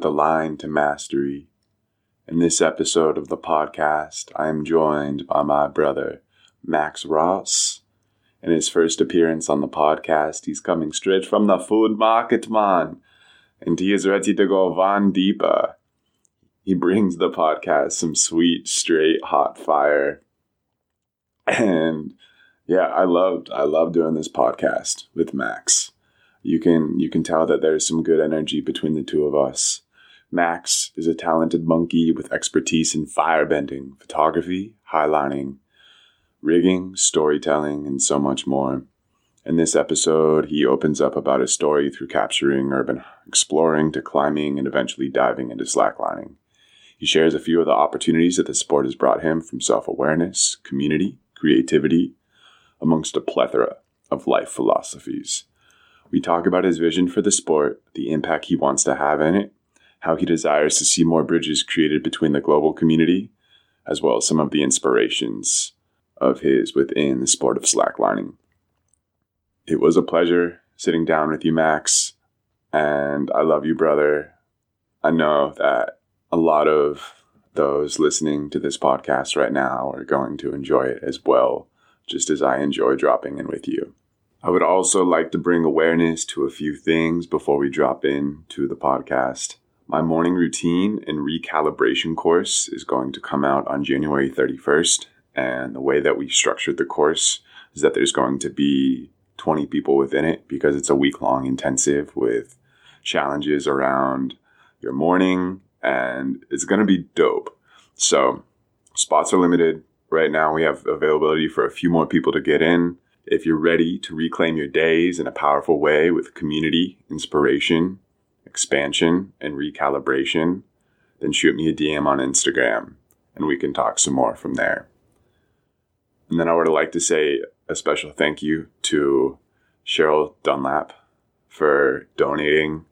The Line to Mastery. In this episode of the podcast, I am joined by my brother, Max Ross. In his first appearance on the podcast, he's coming straight from the food market, man, and he is ready to go Van deeper. He brings the podcast some sweet, straight, hot fire. And yeah, I loved I love doing this podcast with Max. You can you can tell that there's some good energy between the two of us. Max is a talented monkey with expertise in firebending, photography, highlining, rigging, storytelling, and so much more. In this episode, he opens up about his story through capturing urban exploring to climbing and eventually diving into slacklining. He shares a few of the opportunities that the sport has brought him from self awareness, community, creativity, amongst a plethora of life philosophies. We talk about his vision for the sport, the impact he wants to have in it, how he desires to see more bridges created between the global community, as well as some of the inspirations of his within the sport of slacklining. It was a pleasure sitting down with you, Max, and I love you, brother. I know that a lot of those listening to this podcast right now are going to enjoy it as well, just as I enjoy dropping in with you. I would also like to bring awareness to a few things before we drop in to the podcast. My morning routine and recalibration course is going to come out on January 31st. And the way that we structured the course is that there's going to be 20 people within it because it's a week long intensive with challenges around your morning, and it's going to be dope. So, spots are limited. Right now, we have availability for a few more people to get in. If you're ready to reclaim your days in a powerful way with community, inspiration, expansion, and recalibration, then shoot me a DM on Instagram and we can talk some more from there. And then I would like to say a special thank you to Sheryl Dunlap for donating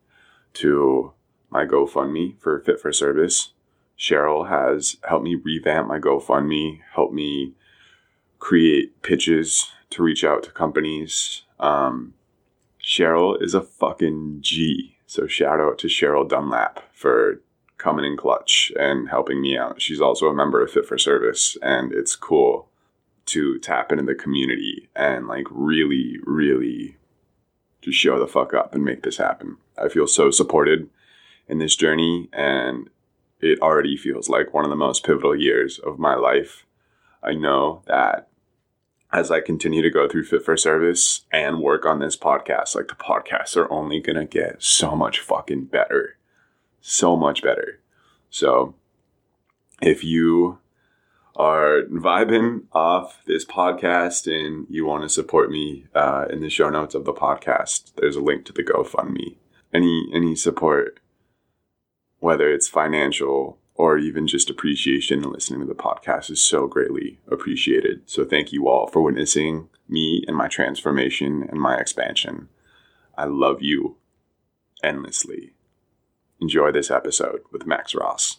to my GoFundMe for Fit for Service. Sheryl has helped me revamp my GoFundMe, helped me create pitches to reach out to companies. Um, Sheryl is a fucking G. So shout out to Sheryl Dunlap for coming in clutch and helping me out. She's also a member of Fit for Service, and it's cool to tap into the community and like really, really just show the fuck up and make this happen. I feel so supported in this journey, and it already feels like one of the most pivotal years of my life. I know that as I continue to go through Fit for Service and work on this podcast, like the podcasts are only going to get so much fucking better. So much better. So if you are vibing off this podcast and you want to support me uh, in the show notes of the podcast, there's a link to the GoFundMe. Any any support, whether it's financial or even just appreciation and listening to the podcast is so greatly appreciated. So thank you all for witnessing me and my transformation and my expansion. I love you endlessly. Enjoy this episode with Max Ross.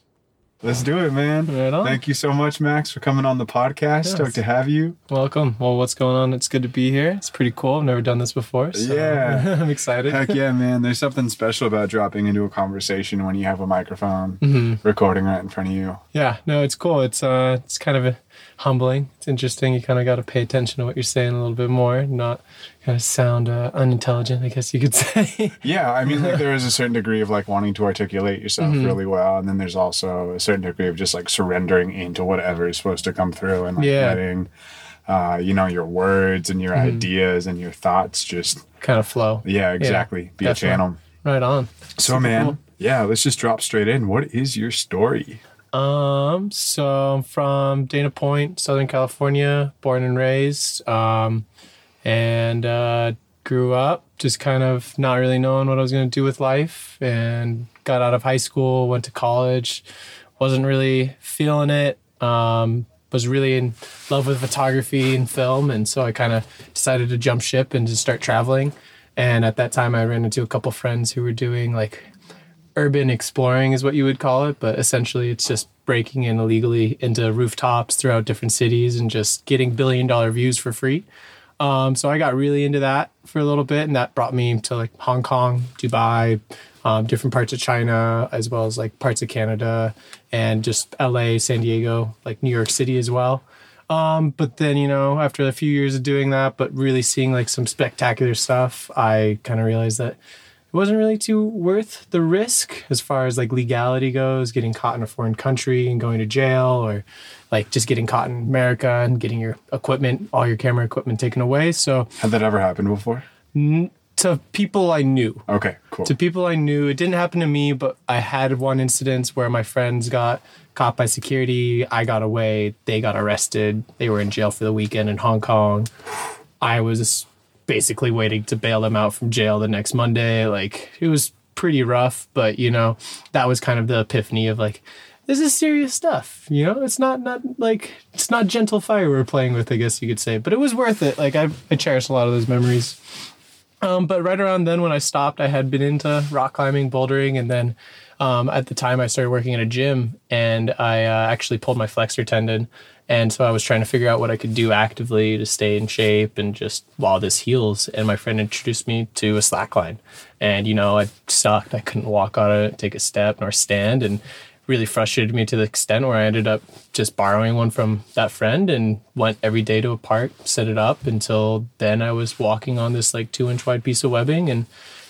Let's do it, man. Right on. Thank you so much, Max, for coming on the podcast. Yes. Stoked to have you. Welcome. Well, what's going on? It's good to be here. It's pretty cool. I've never done this before. So Yeah. I'm excited. Heck yeah, man. There's something special about dropping into a conversation when you have a microphone Mhm. recording right in front of you. Yeah, no, it's cool. It's uh it's kind of a humbling. It's interesting. You kind of got to pay attention to what you're saying a little bit more, not kind of sound uh, unintelligent, I guess you could say. Yeah, I mean, like there is a certain degree of like wanting to articulate yourself Mhm. really well, and then there's also a certain degree of just like surrendering into whatever is supposed to come through and like Yeah. letting, uh, you know, your words and your Mhm. ideas and your thoughts just, kind of flow. yeah, exactly, be a channel. Right on. So, man, cool. yeah, let's just drop straight in. What is your story? Um, so I'm from Dana Point, Southern California, born and raised. Um, and uh, grew up just kind of not really knowing what I was going to do with life and got out of high school, went to college, wasn't really feeling it. Um, was really in love with photography and film. And so I kind of decided to jump ship and just start traveling. And at that time, I ran into a couple friends who were doing like urban exploring is what you would call it, but essentially it's just breaking in illegally into rooftops throughout different cities and just getting billion dollar views for free. Um, so I got really into that for a little bit, and that brought me to like Hong Kong, Dubai, um, different parts of China, as well as like parts of Canada and just LA, San Diego, like New York City as well. Um, but then, you know, after a few years of doing that, but really seeing like some spectacular stuff, I kind of realized that it wasn't really too worth the risk as far as like legality goes, getting caught in a foreign country and going to jail, or like just getting caught in America and getting your equipment, all your camera equipment taken away. So Had that ever happened before? to people I knew, Okay, cool. to people I knew. It didn't happen to me, but I had one incident where my friends got caught by security. I got away. They got arrested. They were in jail for the weekend in Hong Kong. I was basically waiting to bail them out from jail the next Monday. Like it was pretty rough, but you know, that was kind of the epiphany of like, this is serious stuff. You know, it's not not like it's not gentle fire we're playing with, I guess you could say. But it was worth it. Like I I cherish a lot of those memories. Um, but right around then, when I stopped, I had been into rock climbing, bouldering, and then um, at the time I started working at a gym, and I uh, actually pulled my flexor tendon, and so I was trying to figure out what I could do actively to stay in shape and just while this heals. And my friend introduced me to a slackline, and you know I sucked. I couldn't walk on it, take a step, nor stand, and really frustrated me to the extent where I ended up just borrowing one from that friend and went every day to a park, set it up until then I was walking on this like two inch wide piece of webbing. And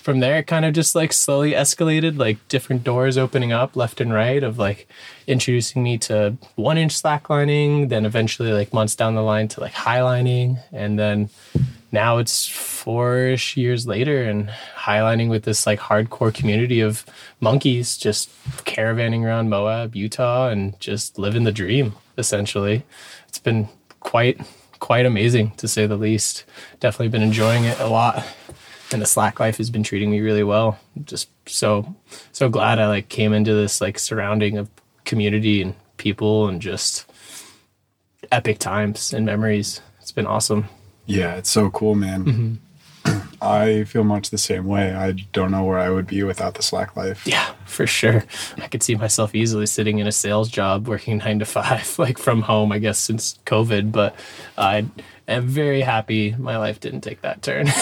from there, it kind of just like slowly escalated, like different doors opening up left and right of like introducing me to one inch slacklining, then eventually like months down the line to like highlining. And then now it's four-ish years later and highlining with this like hardcore community of monkeys just caravanning around moab utah and just living the dream essentially it's been quite quite amazing to say the least definitely been enjoying it a lot and the slack life has been treating me really well just so so glad i like came into this like surrounding of community and people and just epic times and memories it's been awesome Yeah, it's so cool, man. Mm-hmm. I feel much the same way. I don't know where I would be without the slack life. Yeah, for sure. I could see myself easily sitting in a sales job, working nine to five, like from home, I guess, since COVID. But I am very happy my life didn't take that turn.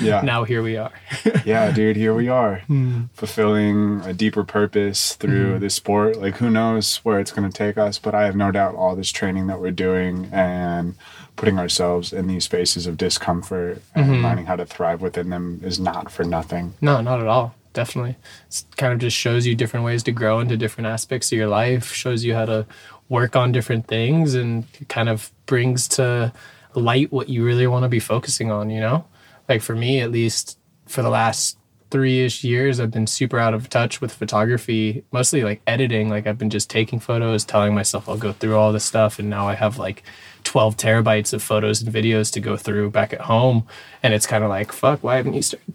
Yeah. now here we are. yeah, dude, here we are, Hmm. fulfilling a deeper purpose through this sport. Like, who knows where it's going to take us? But I have no doubt all this training that we're doing and putting ourselves in these spaces of discomfort and Mm-hmm. learning how to thrive within them is not for nothing. No, not at all. Definitely. It kind of just shows you different ways to grow into different aspects of your life, shows you how to work on different things, and kind of brings to light what you really want to be focusing on, you know? Like for me, at least for the last three ish years, I've been super out of touch with photography, mostly like editing. Like I've been just taking photos, telling myself I'll go through all this stuff. And now I have like 12 terabytes of photos and videos to go through back at home. And it's kind of like, fuck, why haven't you started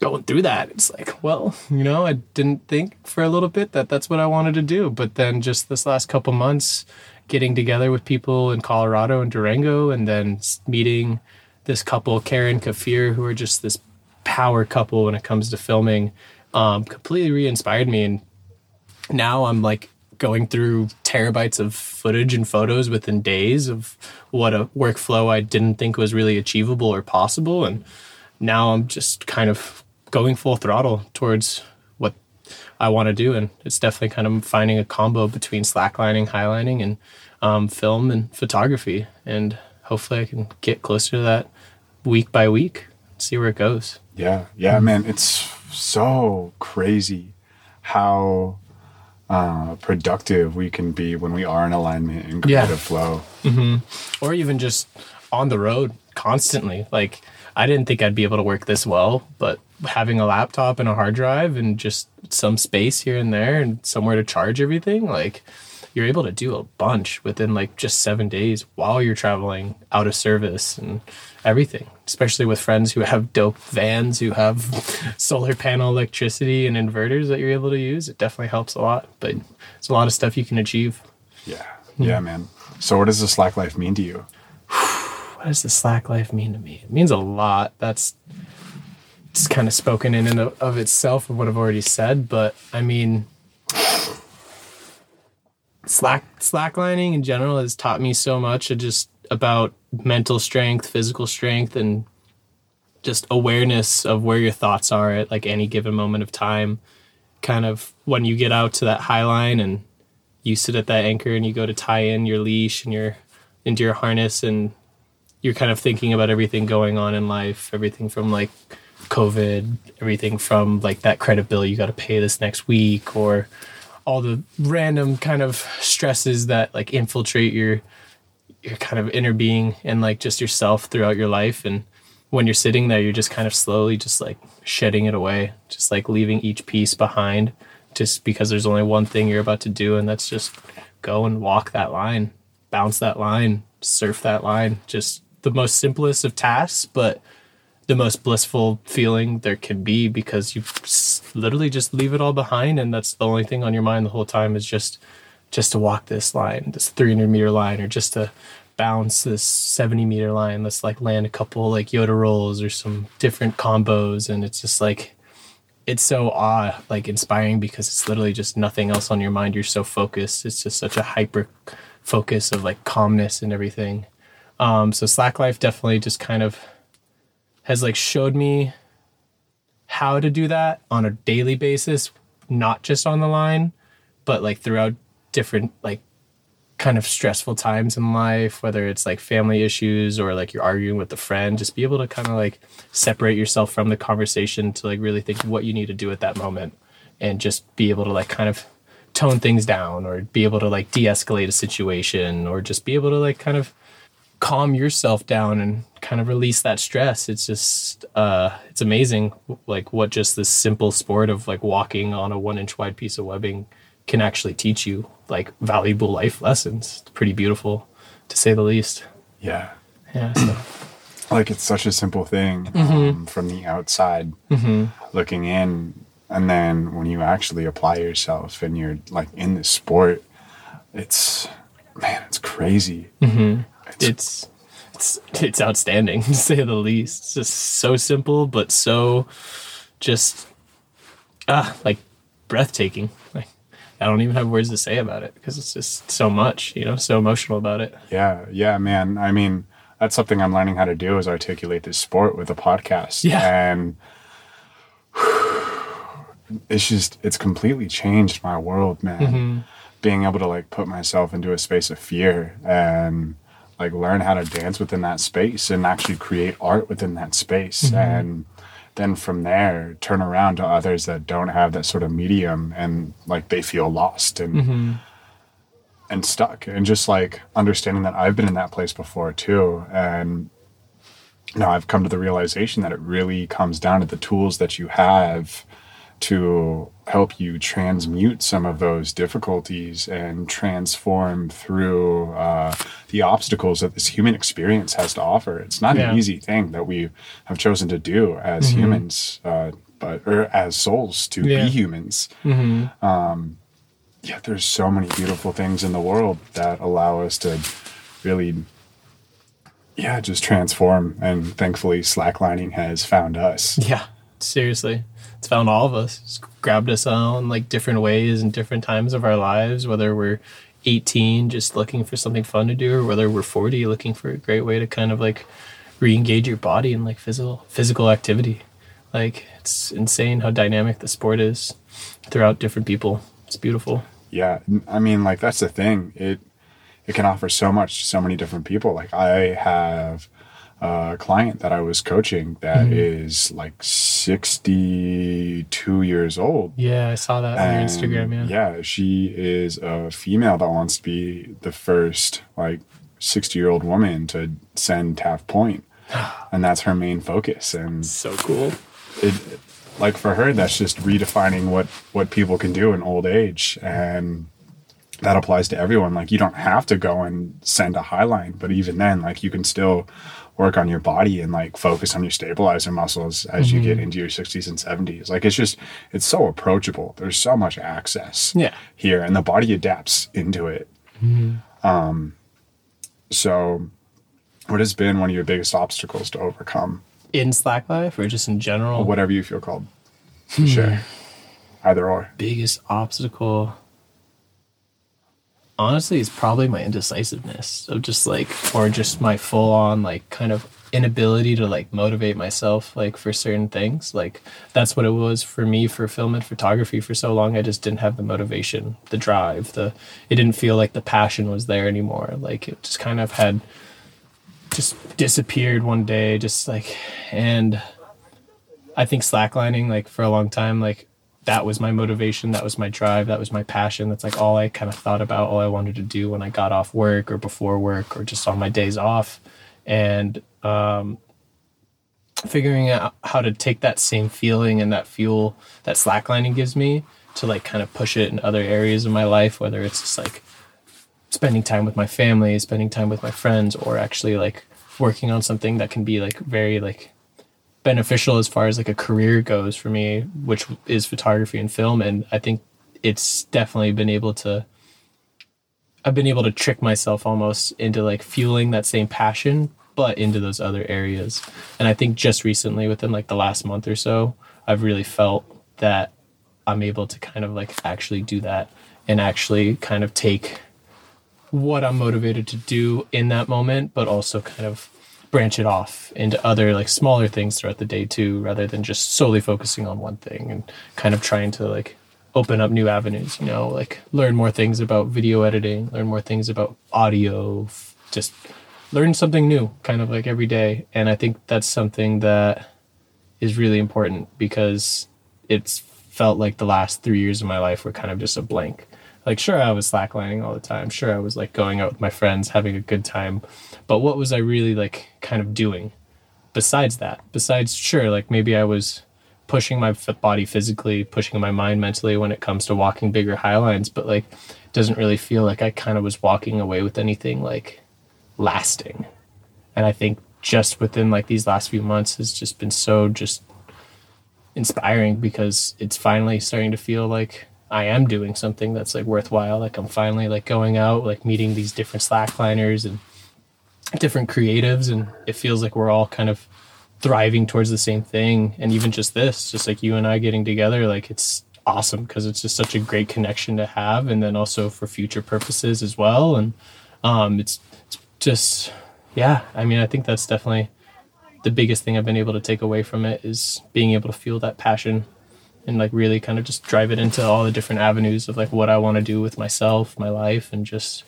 going through that? It's like, well, you know, I didn't think for a little bit that that's what I wanted to do. But then just this last couple months, getting together with people in Colorado and Durango, and then meeting this couple, Karen Kafir, who are just this power couple when it comes to filming, um, completely re-inspired me. And now I'm like going through terabytes of footage and photos within days of what a workflow I didn't think was really achievable or possible. And now I'm just kind of going full throttle towards what I want to do. And it's definitely kind of finding a combo between slacklining, highlining, and um, film and photography. And hopefully I can get closer to that week by week, see where it goes. Yeah, yeah, man. It's so crazy how uh, productive we can be when we are in alignment and Yeah. creative flow. or even just on the road constantly. Like I didn't think I'd be able to work this well, but having a laptop and a hard drive and just some space here and there and somewhere to charge everything, like you're able to do a bunch within like just seven days while you're traveling out of service and everything. Especially with friends who have dope vans, who have solar panel electricity and inverters that you're able to use. It definitely helps a lot. But it's a lot of stuff you can achieve. Yeah, yeah, man. So, what does the slack life mean to you? what does the slack life mean to me? It means a lot. That's just kind of spoken in and of of itself of what I've already said. But I mean, slack slacklining in general has taught me so much just about mental strength, physical strength, and just awareness of where your thoughts are at like any given moment of time. kind of when you get out to that high line and you sit at that anchor and you go to tie in your leash and your into your harness and you're kind of thinking about everything going on in life, everything from like COVID, everything from like that credit bill you got to pay this next week, or all the random kind of stresses that like infiltrate your your kind of inner being and like just yourself throughout your life. And when you're sitting there, you're just kind of slowly just like shedding it away, just like leaving each piece behind, just because there's only one thing you're about to do, and that's just go and walk that line, bounce that line, surf that line. Just the most simplest of tasks, but the most blissful feeling there can be because you literally just leave it all behind and that's the only thing on your mind the whole time is just just to walk this line this 300 meter line or just to bounce this 70 meter line let's like land a couple like yoda rolls or some different combos. And it's just like it's so awe like inspiring because it's literally just nothing else on your mind. You're so focused. It's just such a hyper focus of like calmness and everything. Um so slack life definitely just kind of has like showed me how to do that on a daily basis, not just on the line, but like throughout different like kind of stressful times in life, whether it's like family issues or like you're arguing with a friend, just be able to kind of like separate yourself from the conversation to like really think what you need to do at that moment and just be able to like kind of tone things down or be able to like de-escalate a situation or just be able to like kind of calm yourself down and kind of release that stress. It's just uh it's amazing like what just this simple sport of like walking on a one inch wide piece of webbing can actually teach you like valuable life lessons. It's pretty beautiful to say the least. Yeah. Yeah. So. Like it's such a simple thing Mm-hmm. um, from the outside looking in. And then when you actually apply yourself and you're like in the sport, it's, man, it's crazy. It's it's it's outstanding to say the least. It's just so simple, but so just ah like breathtaking. Like I don't even have words to say about it because it's just so much, you know, so emotional about it. Yeah, yeah, man. I mean, that's something I'm learning how to do is articulate this sport with a podcast. Yeah. And it's just it's completely changed my world, man. Being able to like put myself into a space of fear and like learn how to dance within that space and actually create art within that space. Mm-hmm. And then from there turn around to others that don't have that sort of medium and like they feel lost and mm-hmm. and stuck. And just like understanding that I've been in that place before too. And now I've come to the realization that it really comes down to the tools that you have to help you transmute some of those difficulties and transform through uh, the obstacles that this human experience has to offer. It's not Yeah. an easy thing that we have chosen to do as humans, uh, but or as souls to Yeah. be humans. Um, yeah, there's so many beautiful things in the world that allow us to really, yeah, just transform. And thankfully, slacklining has found us. Yeah, seriously. It's found all of us. It's grabbed us on like different ways and different times of our lives, whether we're 18 just looking for something fun to do or whether we're 40 looking for a great way to kind of like re-engage your body in like physical physical activity. Like it's insane how dynamic the sport is throughout different people. It's beautiful. Yeah, i mean, like that's the thing. It it can offer so much to so many different people. Like I have a client that I was coaching that mm-hmm. is like 62 years old. Yeah, I saw that on your Instagram, yeah. Yeah, she is a female that wants to be the first like 60 year old woman to send Taft Point. And that's her main focus. And So cool. it like for her that's just redefining what what people can do in old age and that applies to everyone like you don't have to go and send a high line but even then like you can still work on your body and like focus on your stabilizer muscles as you get mm-hmm. into your 60s and 70s like it's just it's so approachable there's so much access Yeah. here and the body adapts into it mm-hmm. um so what has been one of your biggest obstacles to overcome In Slack Life or just in general? whatever you feel called. Hmm. Sure. Either or. biggest obstacle honestly is probably my indecisiveness of just like or just my full on like kind of inability to like motivate myself like for certain things. Like that's what it was for me for film and photography for so long. I just didn't have the motivation the drive the it didn't feel like the passion was there anymore. Like it just kind of had just disappeared one day just like and i think slacklining like for a long time like that was my motivation that was my drive that was my passion. That's like all i kind of thought about all i wanted to do when i got off work or before work or just on my days off. And um, figuring out how to take that same feeling and that fuel that slacklining gives me to like kind of push it in other areas of my life, whether it's just like spending time with my family, spending time with my friends, or actually like working on something that can be like very like beneficial as far as like a career goes for me, which is photography and film. And I think it's definitely been able to I've been able to trick myself almost into like fueling that same passion, but into those other areas. And I think just recently, within like the last month or so, I've really felt that I'm able to kind of like actually do that and actually kind of take what I'm motivated to do in that moment, but also kind of branch it off into other like smaller things throughout the day too, rather than just solely focusing on one thing and kind of trying to like open up new avenues, you know, like learn more things about video editing, learn more things about audio, just learn something new kind of like every day. And I think that's something that is really important because it's felt like the last three years of my life were kind of just a blank. Like, sure, I was slacklining all the time. Sure, I was like going out with my friends, having a good time. But what was I really like kind of doing besides that? Besides, sure, like maybe I was pushing my body physically, pushing my mind mentally when it comes to walking bigger high lines, but like doesn't really feel like I kind of was walking away with anything like lasting. And I think just within like these last few months has just been so just inspiring because it's finally starting to feel like I am doing something that's like worthwhile. Like I'm finally like going out, like meeting these different slackliners and different creatives and it feels like we're all kind of thriving towards the same thing and even just this just like you and i getting together like it's awesome because it's just such a great connection to have and then also for future purposes as well and um it's, it's just yeah i mean i think that's definitely the biggest thing i've been able to take away from it is being able to feel that passion and like really kind of just drive it into all the different avenues of like what i want to do with myself my life and just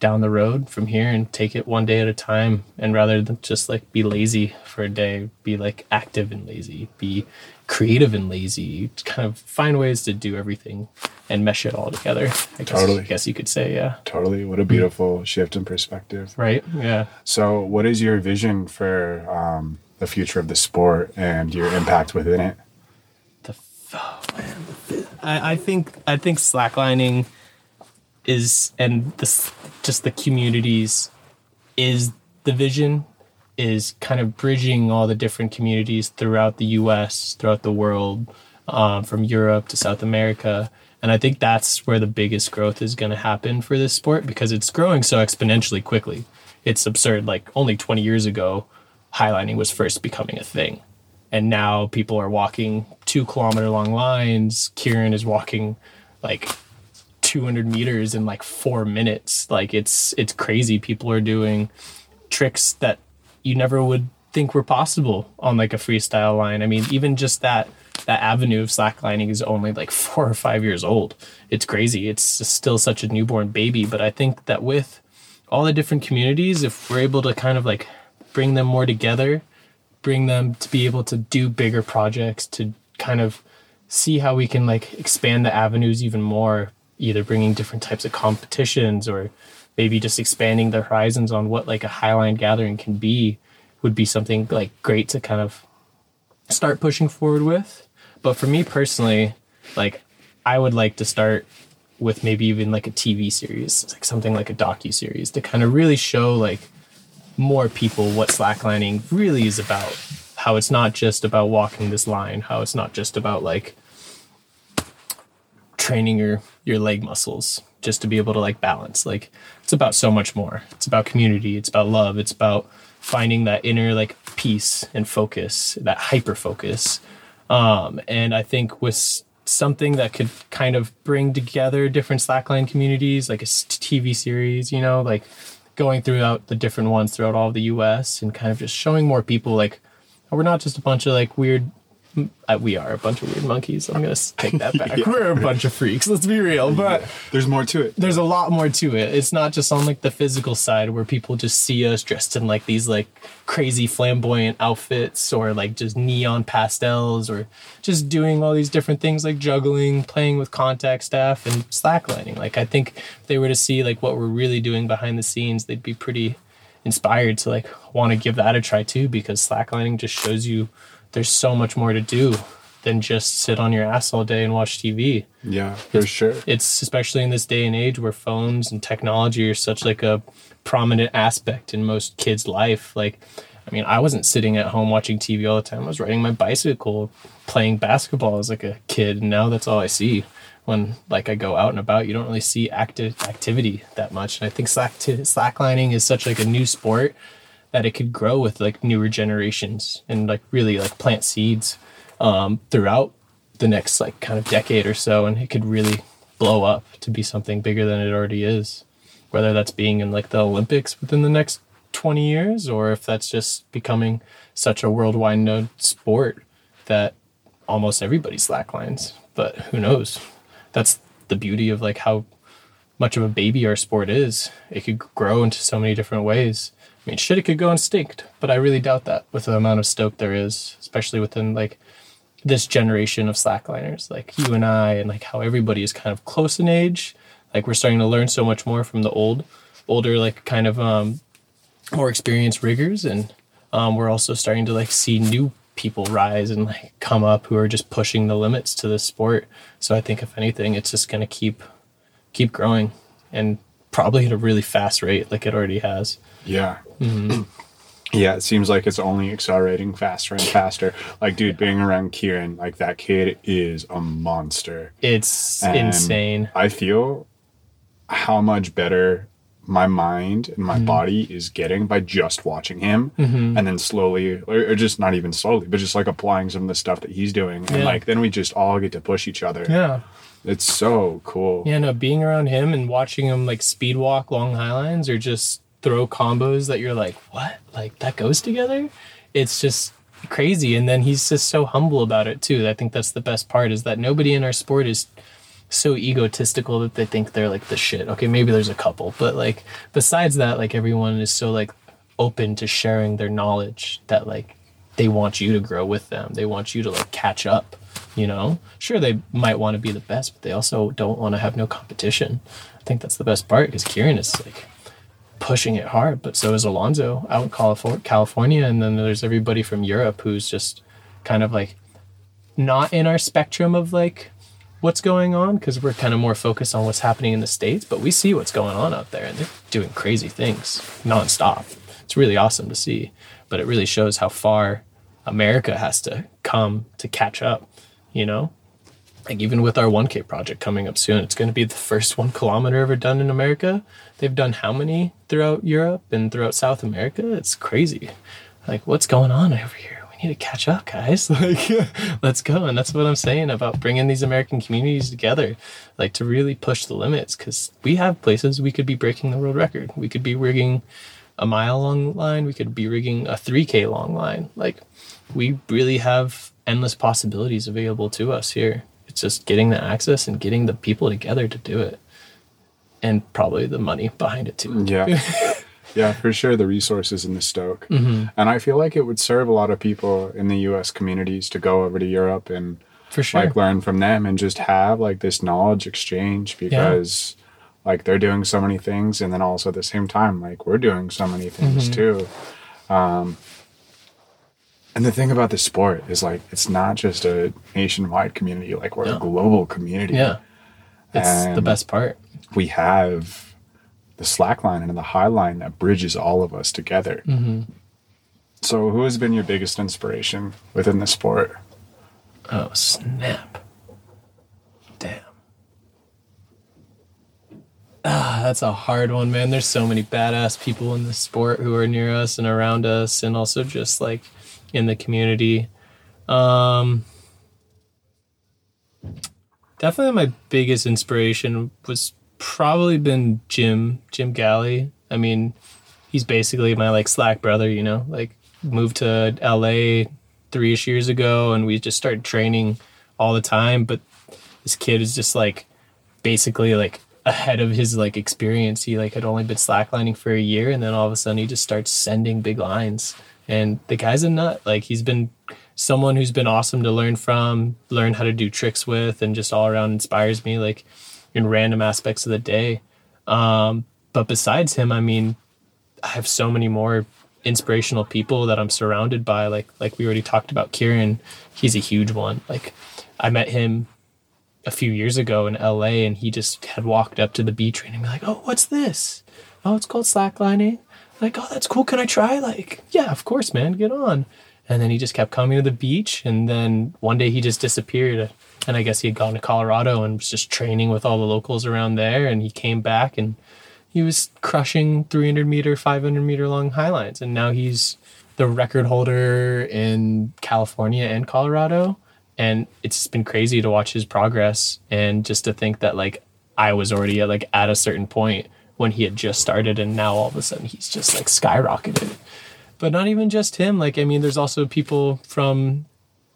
down the road from here and take it one day at a time and rather than just like be lazy for a day be like active and lazy be creative and lazy kind of find ways to do everything and mesh it all together i guess, Totally. I guess you could say yeah Totally. What a beautiful shift in perspective. right yeah So, what is your vision for um, the future of the sport and your impact within it? Oh man I, I think I think slacklining is and this just the communities is the vision is kind of bridging all the different communities throughout the U.S. throughout the world um, from Europe to South America and I think that's where the biggest growth is going to happen for this sport because it's growing so exponentially quickly. It's absurd. Like only 20 years ago, highlining was first becoming a thing and now people are walking two kilometer long lines. Kieran is walking like 200 meters in like four minutes. Like it's it's crazy. People are doing tricks that you never would think were possible on like a freestyle line. I mean, even just that that avenue of slacklining is only like four or five years old. It's crazy. It's still such a newborn baby. But I think that with all the different communities, if we're able to kind of like bring them more together bring them to be able to do bigger projects to kind of see how we can like expand the avenues even more either bringing different types of competitions or maybe just expanding the horizons on what like a highline gathering can be would be something like great to kind of start pushing forward with but for me personally like i would like to start with maybe even like a tv series like something like a docu series to kind of really show like more people what slacklining really is about. How it's not just about walking this line, how it's not just about like training your your leg muscles just to be able to like balance. Like it's about so much more. It's about community, it's about love, it's about finding that inner like peace and focus, that hyper focus. Um and I think with something that could kind of bring together different slackline communities like a TV series, you know, like going throughout the different ones throughout all of the U.S. and kind of just showing more people like we're not just a bunch of like weird. Uh, we are a bunch of weird monkeys. I'm gonna take that back. Yeah. We're a bunch of freaks. Let's be real, but There's more to it. there's a lot more to it. It's not just on like the physical side where people just see us dressed in like these like crazy flamboyant outfits or like just neon pastels or just doing all these different things like juggling, playing with contact staff and slacklining. Like I think if they were to see like what we're really doing behind the scenes, they'd be pretty inspired to like want to give that a try too because slacklining just shows you there's so much more to do than just sit on your ass all day and watch TV Yeah, for sure. it's especially in this day and age where phones and technology are such like a prominent aspect in most kids life like i mean i wasn't sitting at home watching tv all the time. I was riding my bicycle playing basketball as like a kid and now that's all i see when like i go out and about you don't really see active activity that much. And i think slack slacklining is such like a new sport that it could grow with like newer generations and like really like plant seeds um, throughout the next like kind of decade or so. And it could really blow up to be something bigger than it already is whether that's being in like the olympics within the next 20 years or if that's just becoming such a worldwide known sport that almost everybody slacklines. But who knows that's the beauty of like how much of a baby our sport is. It could grow into so many different ways. I mean shit it could go extinct but i really doubt that with the amount of stoke there is especially within like this generation of slackliners like you and i and like how everybody is kind of close in age. Like we're starting to learn so much more from the old older like kind of um more experienced riggers and um, we're also starting to like see new people rise and like come up who are just pushing the limits to this sport so i think if anything it's just going to keep keep growing and probably at a really fast rate like it already has Yeah. Mm-hmm. Yeah, it seems like it's only accelerating faster and faster. Like, dude, being around Kieran, like that kid is a monster. it's And insane I feel how much better my mind and my Mm-hmm. body is getting by just watching him and then slowly or, just not even slowly but just like applying some of the stuff that he's doing and like then we just all get to push each other yeah it's so cool Yeah, no, being around him and watching him like speed walk long highlines or just throw combos that you're like, what? Like that goes together? It's just crazy. And then he's just so humble about it too. I think that's the best part is that nobody in our sport is so egotistical that they think they're like the shit. Okay, maybe there's a couple, but like besides that, like everyone is so like open to sharing their knowledge that like they want you to grow with them. They want you to like catch up, you know? Sure they might want to be the best, but they also don't want to have no competition. I think that's the best part because Kieran is like pushing it hard, but so is Alonso out in California and then there's everybody from Europe who's just kind of like not in our spectrum of like what's going on because we're kind of more focused on what's happening in the states but we see what's going on out there and they're doing crazy things nonstop. It's really awesome to see but it really shows how far america has to come to catch up you know? Like even with our 1k project coming up soon it's going to be the first one kilometer ever done in america. They've done how many throughout europe and throughout south america? It's crazy. Like what's going on over here need to catch up guys. Like let's go. And that's what i'm saying about bringing these american communities together like to really push the limits because we have places we could be breaking the world record. We could be rigging a mile long line. We could be rigging a 3k long line. Like we really have endless possibilities available to us here. It's just getting the access and getting the people together to do it and probably the money behind it too. Yeah. yeah, for sure. The resources in the Stoke. Mm-hmm. And I feel like it would serve a lot of people in the US communities to go over to Europe and for sure like learn from them and just have like this knowledge exchange because like they're doing so many things and then also at the same time like we're doing so many things Mm-hmm. too. Um and the thing about the sport is like it's not just a nationwide community, like we're a global community. yeah it's the best part we have the slack line and the high line that bridges all of us together. Mm-hmm. So, who has been your biggest inspiration within the sport? Oh, snap. Damn. Ah, that's a hard one, man. There's so many badass people in the sport who are near us and around us, and also just like in the community. Um, definitely my biggest inspiration was probably been Jim, Jim Galley. I mean, he's basically my like slack brother, you know, like moved to LA three ish years ago and we just started training all the time. But this kid is just like basically like ahead of his like experience. He like had only been slacklining for a year and then all of a sudden he just starts sending big lines. And the guy's a nut. Like he's been someone who's been awesome to learn from, learn how to do tricks with, and just all around inspires me like in random aspects of the day. Um, but besides him, I mean, I have so many more inspirational people that I'm surrounded by. Like like we already talked about Kieran, he's a huge one. Like I met him a few years ago in LA and he just had walked up to the beach and be like, Oh, what's this? Oh, it's called slacklining. Like, oh, that's cool. Can I try? Like, yeah, of course, man, get on. And then he just kept coming to the beach. And then one day he just disappeared. And I guess he had gone to Colorado and was just training with all the locals around there. And he came back and he was crushing 300 meter, 500 meter long highlines. And now he's the record holder in California and Colorado. And it's been crazy to watch his progress and just to think that like I was already at, like at a certain point when he had just started and now all of a sudden he's just like skyrocketed but not even just him. Like, I mean, there's also people from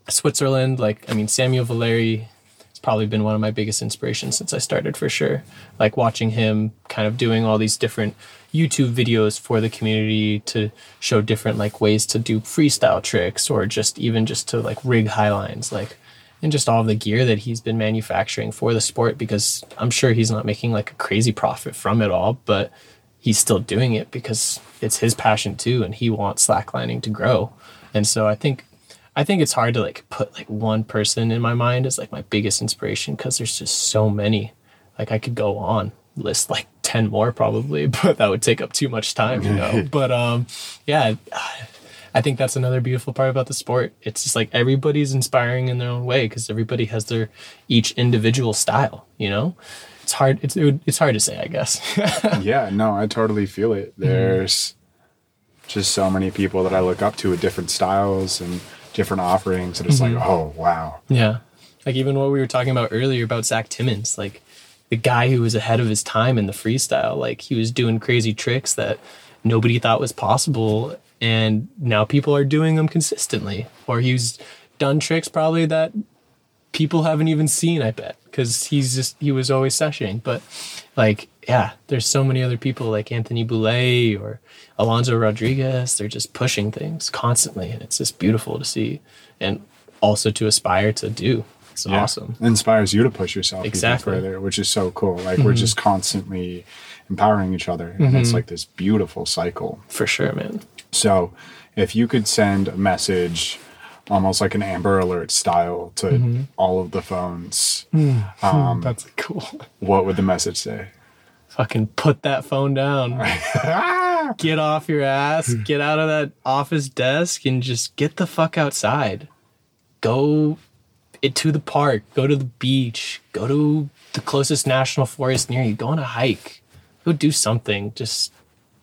Switzerland. Like, I mean, Samuel Volery has probably been one of my biggest inspirations since I started for sure. Like, watching him kind of doing all these different YouTube videos for the community to show different like ways to do freestyle tricks or just even just to like rig highlines. Like, and just all the gear that he's been manufacturing for the sport because I'm sure he's not making like a crazy profit from it all, but he's still doing it because it's his passion too and he wants slacklining to grow. And so i think i think it's hard to like put like one person in my mind as like my biggest inspiration because there's just so many. Like i could go on list like 10 more probably but that would take up too much time you know? But um yeah i think that's another beautiful part about the sport. It's just like everybody's inspiring in their own way because everybody has their each individual style you know it's hard. It's it would, it's hard to say, I guess. yeah, no, I totally feel it. There's mm. just so many people that I look up to with different styles and different offerings, and it's mm-hmm. like, oh wow. Yeah, like even what we were talking about earlier about Zach Timmons, like the guy who was ahead of his time in the freestyle. Like he was doing crazy tricks that nobody thought was possible, and now people are doing them consistently. Or he's done tricks probably that people haven't even seen. I bet because he's just he was always sessioning. But like, yeah, there's so many other people like Anthony Boulay or Alonso Rodriguez. They're just pushing things constantly, and it's just beautiful to see, and also to aspire to do. It's yeah. awesome. It inspires you to push yourself exactly further, which is so cool. Like mm-hmm. we're just constantly empowering each other, and mm-hmm. it's like this beautiful cycle. For sure, man. So, if you could send a message almost like an Amber Alert style to mm-hmm. all of the phones. Mm. Um, That's cool. What would the message say? Fucking put that phone down. get off your ass. Get out of that office desk and just get the fuck outside. Go it to the park. Go to the beach. Go to the closest national forest near you. Go on a hike. Go do something. Just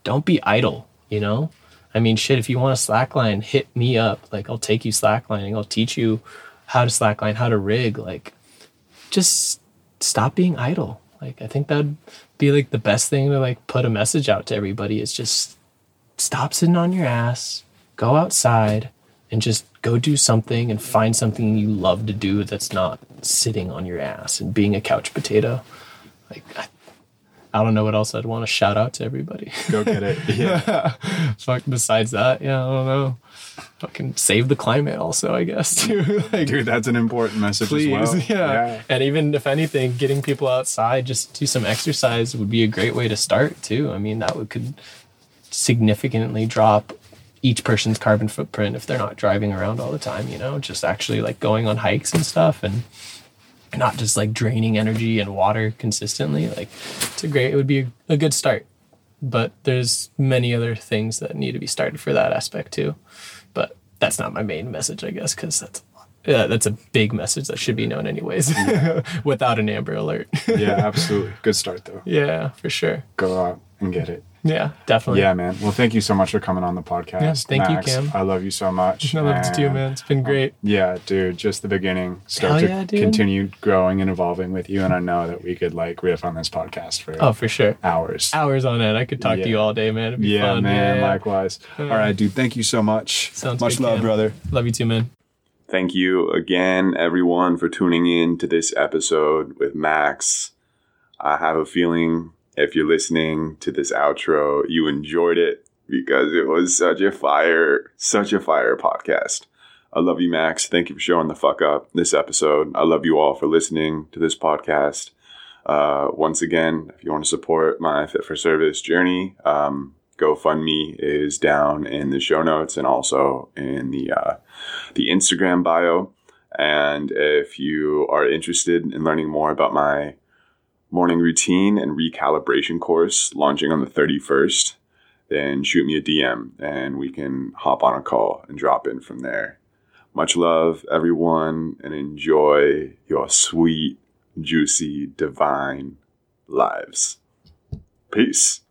don't be idle. You know. I mean, shit, if you want to slackline, hit me up. Like, I'll take you slacklining. I'll teach you how to slackline, how to rig. Like, just stop being idle. Like, I think that'd be like the best thing to like put a message out to everybody is just stop sitting on your ass, go outside, and just go do something and find something you love to do that's not sitting on your ass and being a couch potato. Like, I I don't know what else I'd want to shout out to everybody. Go get it. Yeah. Fuck. Besides that, yeah, I don't know. Fucking save the climate, also, I guess too. like, Dude, that's an important message please, as well. Yeah. yeah. And even if anything, getting people outside just to do some exercise would be a great way to start too. I mean, that would could significantly drop each person's carbon footprint if they're not driving around all the time. You know, just actually like going on hikes and stuff and not just like draining energy and water consistently like it's a great it would be a, a good start. But there's many other things that need to be started for that aspect too. But that's not my main message i guess because that's yeah, that's a big message that should be known anyways without an amber alert. Yeah absolutely. Good start though. Yeah for sure. Go out and get it Yeah, definitely. Yeah, man. Well, thank you so much for coming on the podcast. Yeah, thank you, Max. Cam. I love you so much. I love it too, man. It's been great. Yeah, dude, just the beginning. Start Hell to yeah, dude. continue growing and evolving with you. And I know that we could like riff on this podcast for Oh, for sure. hours. Hours on end. I could talk Yeah. to you all day, man. It'd be Yeah, fun. man. Yeah, yeah. Likewise. All right, dude. Thank you so much. Sounds much good, love, Cam. brother. Love you too, man. Thank you again, everyone, for tuning in to this episode with Max. I have a feeling if you're listening to this outro, you enjoyed it because it was such a fire, such a fire podcast. I love you, Max. Thank you for showing the fuck up this episode. I love you all for listening to this podcast. Uh, once again, if you want to support my Fit for Service journey, um, GoFundMe is down in the show notes and also in the uh, the Instagram bio. And if you are interested in learning more about my morning routine and recalibration course launching on the 31st, then shoot me a DM and we can hop on a call and drop in from there. Much love, everyone, and enjoy your sweet, juicy, divine lives. Peace.